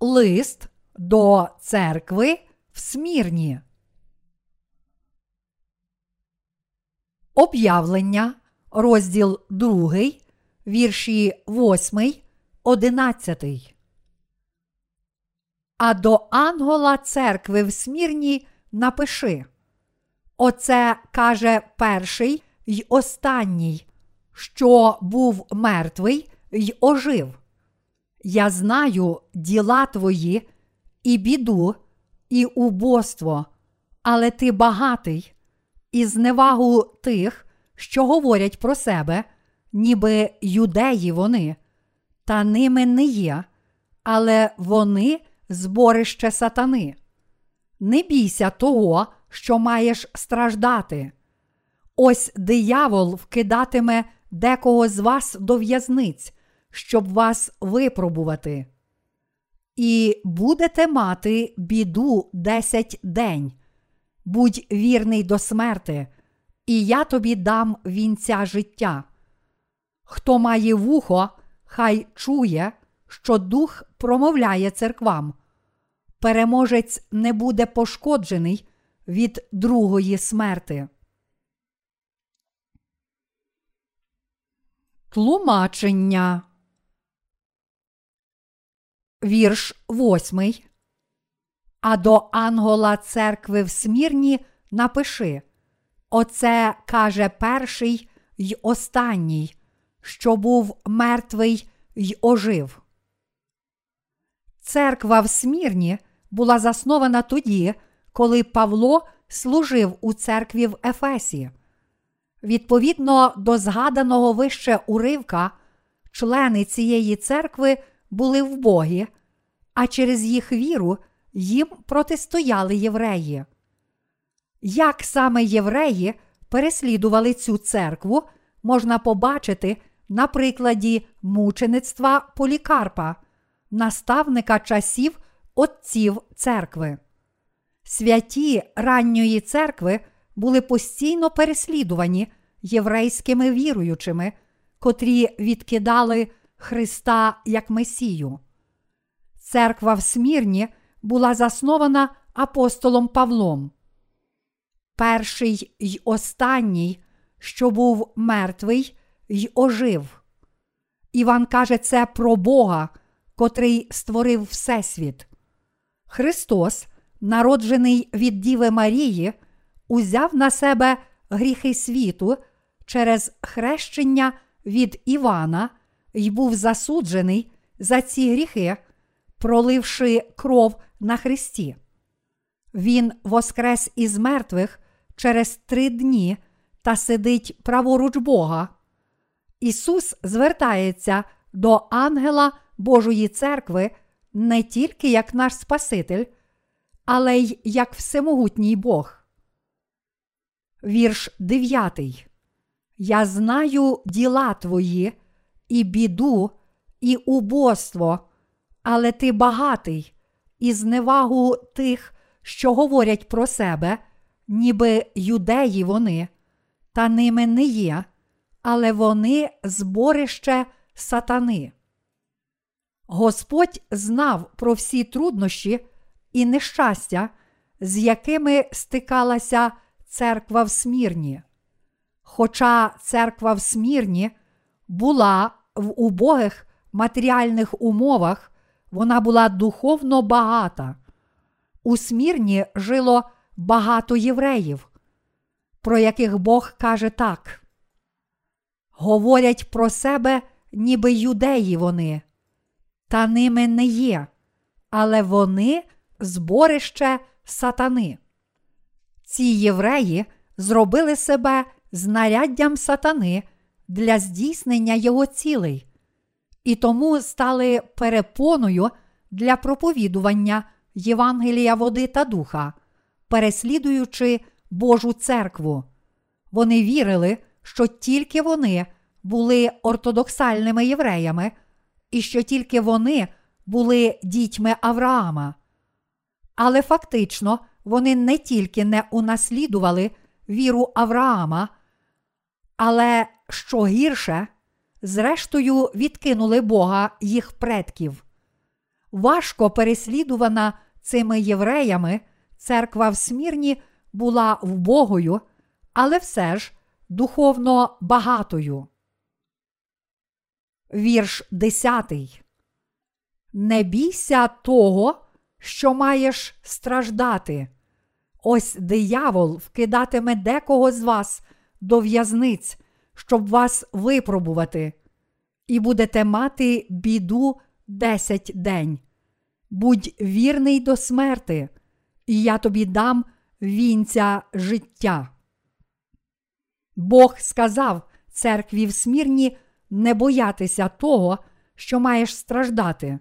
Лист до церкви в Смірні. Об'явлення, розділ 2, вірші 8, 11. А до ангола церкви в Смірні напиши. Оце каже перший й останній, що був мертвий й ожив. Я знаю діла твої, і біду, і убоство, але ти багатий, і зневагу тих, що говорять про себе, ніби юдеї вони, та ними не є, але вони зборище сатани. Не бійся того, що маєш страждати. Ось диявол вкидатиме декого з вас до в'язниць, щоб вас випробувати. І будете мати біду десять день. Будь вірний до смерти, і я тобі дам вінця життя. Хто має вухо, хай чує, що дух промовляє церквам. Переможець не буде пошкоджений від другої смерти. Тлумачення. Вірш восьмий. А до ангола церкви в Смірні напиши Оце каже перший й останній, що був мертвий й ожив. Церква в Смірні була заснована тоді, коли Павло служив у церкві в Ефесі. Відповідно до згаданого вище уривка, члени цієї церкви були вбогі, а через їх віру їм протистояли євреї. Як саме євреї переслідували цю церкву, можна побачити на прикладі мучеництва Полікарпа, наставника часів отців церкви. Святі ранньої церкви були постійно переслідувані єврейськими віруючими, котрі відкидали Христа як Месію. Церква в Смірні була заснована апостолом Павлом. Перший й останній, що був мертвий й ожив. Іван каже це про Бога, котрий створив Всесвіт. Христос, народжений від Діви Марії, узяв на себе гріхи світу через хрещення від Івана й був засуджений за ці гріхи, проливши кров на Христі. Він воскрес із мертвих через три дні та сидить праворуч Бога. Ісус звертається до ангела Божої церкви не тільки як наш Спаситель, але й як всемогутній Бог. Вірш 9. Я знаю діла твої, і біду, і убоство, але ти багатий, і зневагу тих, що говорять про себе, ніби юдеї вони, та ними не є, але вони зборище сатани. Господь знав про всі труднощі і нещастя, з якими стикалася церква в Смірні. Хоча церква в Смірні була в убогих матеріальних умовах, вона була духовно багата. У Смірні жило багато євреїв, про яких Бог каже так. Говорять про себе, ніби юдеї вони, та ними не є, але вони зборище сатани. Ці євреї зробили себе знаряддям сатани для здійснення його цілей, і тому стали перепоною для проповідування Євангелія води та духа, переслідуючи Божу церкву. Вони вірили, що тільки вони були ортодоксальними євреями, і що тільки вони були дітьми Авраама. Але фактично вони не тільки не унаслідували віру Авраама, але що гірше, зрештою відкинули Бога їх предків. Важко переслідувана цими євреями, церква в Смірні була вбогою, але все ж духовно багатою. Вірш 10. Не бійся того, що маєш страждати. Ось диявол вкидатиме декого з вас до в'язниць, щоб вас випробувати, і будете мати біду десять день. Будь вірний до смерти, і я тобі дам вінця життя. Бог сказав церкві в смірні не боятися того, що маєш страждати.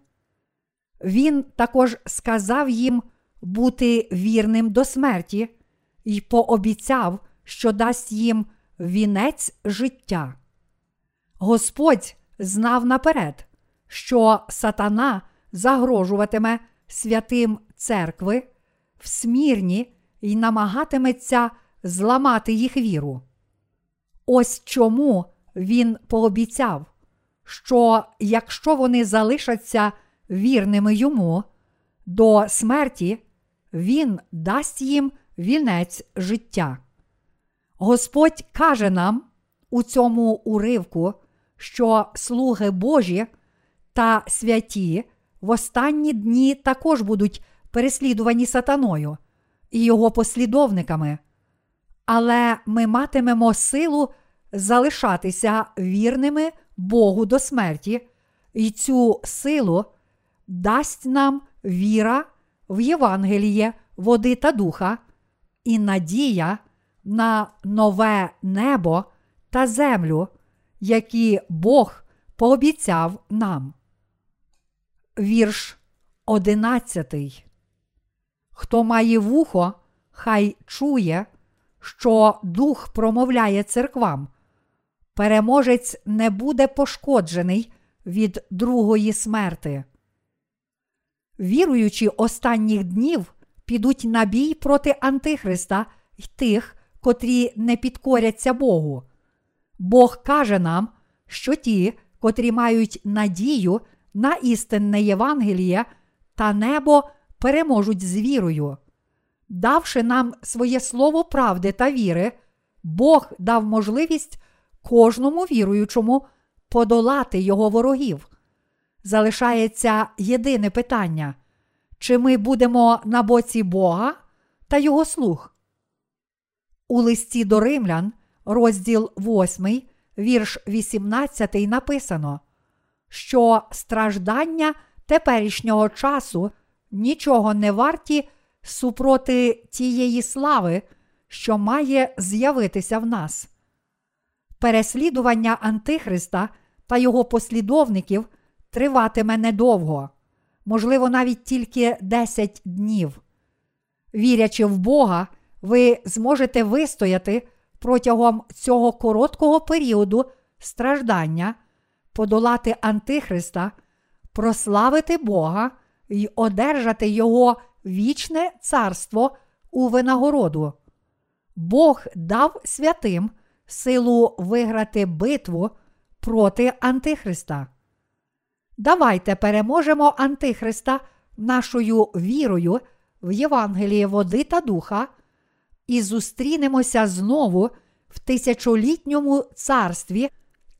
Він також сказав їм бути вірним до смерті і пообіцяв, що дасть їм вінець життя. Господь знав наперед, що сатана загрожуватиме святим церкви в смірні і намагатиметься зламати їх віру. Ось чому він пообіцяв, що якщо вони залишаться вірними йому до смерті, він дасть їм вінець життя. Господь каже нам у цьому уривку, що слуги Божі та святі в останні дні також будуть переслідувані сатаною і його послідовниками, але ми матимемо силу залишатися вірними Богу до смерті, і цю силу дасть нам віра в Євангеліє, води та духа, і надія на нове небо та землю, які Бог пообіцяв нам. Вірш одинадцятий. Хто має вухо, хай чує, що дух промовляє церквам. Переможець не буде пошкоджений від другої смерти. Віруючі останніх днів підуть на бій проти Антихриста й тих, котрі не підкоряться Богу. Бог каже нам, що ті, котрі мають надію на істинне Євангеліє та небо, переможуть з вірою. Давши нам своє слово правди та віри, Бог дав можливість кожному віруючому подолати його ворогів. Залишається єдине питання: чи ми будемо на боці Бога та Його слуг? У листі до римлян, розділ 8, вірш 18, написано, що страждання теперішнього часу нічого не варті супроти тієї слави, що має з'явитися в нас. Переслідування Антихриста та його послідовників триватиме недовго, можливо, навіть тільки 10 днів. Вірячи в Бога, ви зможете вистояти протягом цього короткого періоду страждання, подолати Антихриста, прославити Бога і одержати Його вічне царство у винагороду. Бог дав святим силу виграти битву проти Антихриста. Давайте переможемо Антихриста нашою вірою в Євангеліє води та духа і зустрінемося знову в тисячолітньому царстві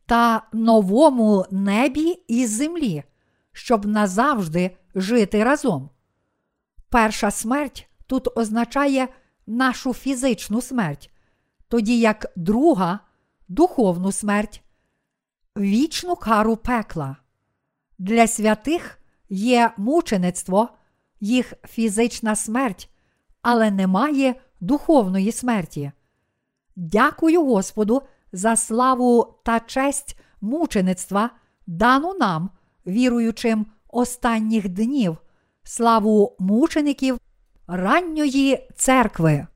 та новому небі і землі, щоб назавжди жити разом. Перша смерть тут означає нашу фізичну смерть, тоді як друга духовну смерть, вічну кару пекла. Для святих є мучеництво, їх фізична смерть, але немає духовної смерті. Дякую Господу за славу та честь мучеництва, дану нам, віруючим останніх днів, славу мучеників ранньої церкви.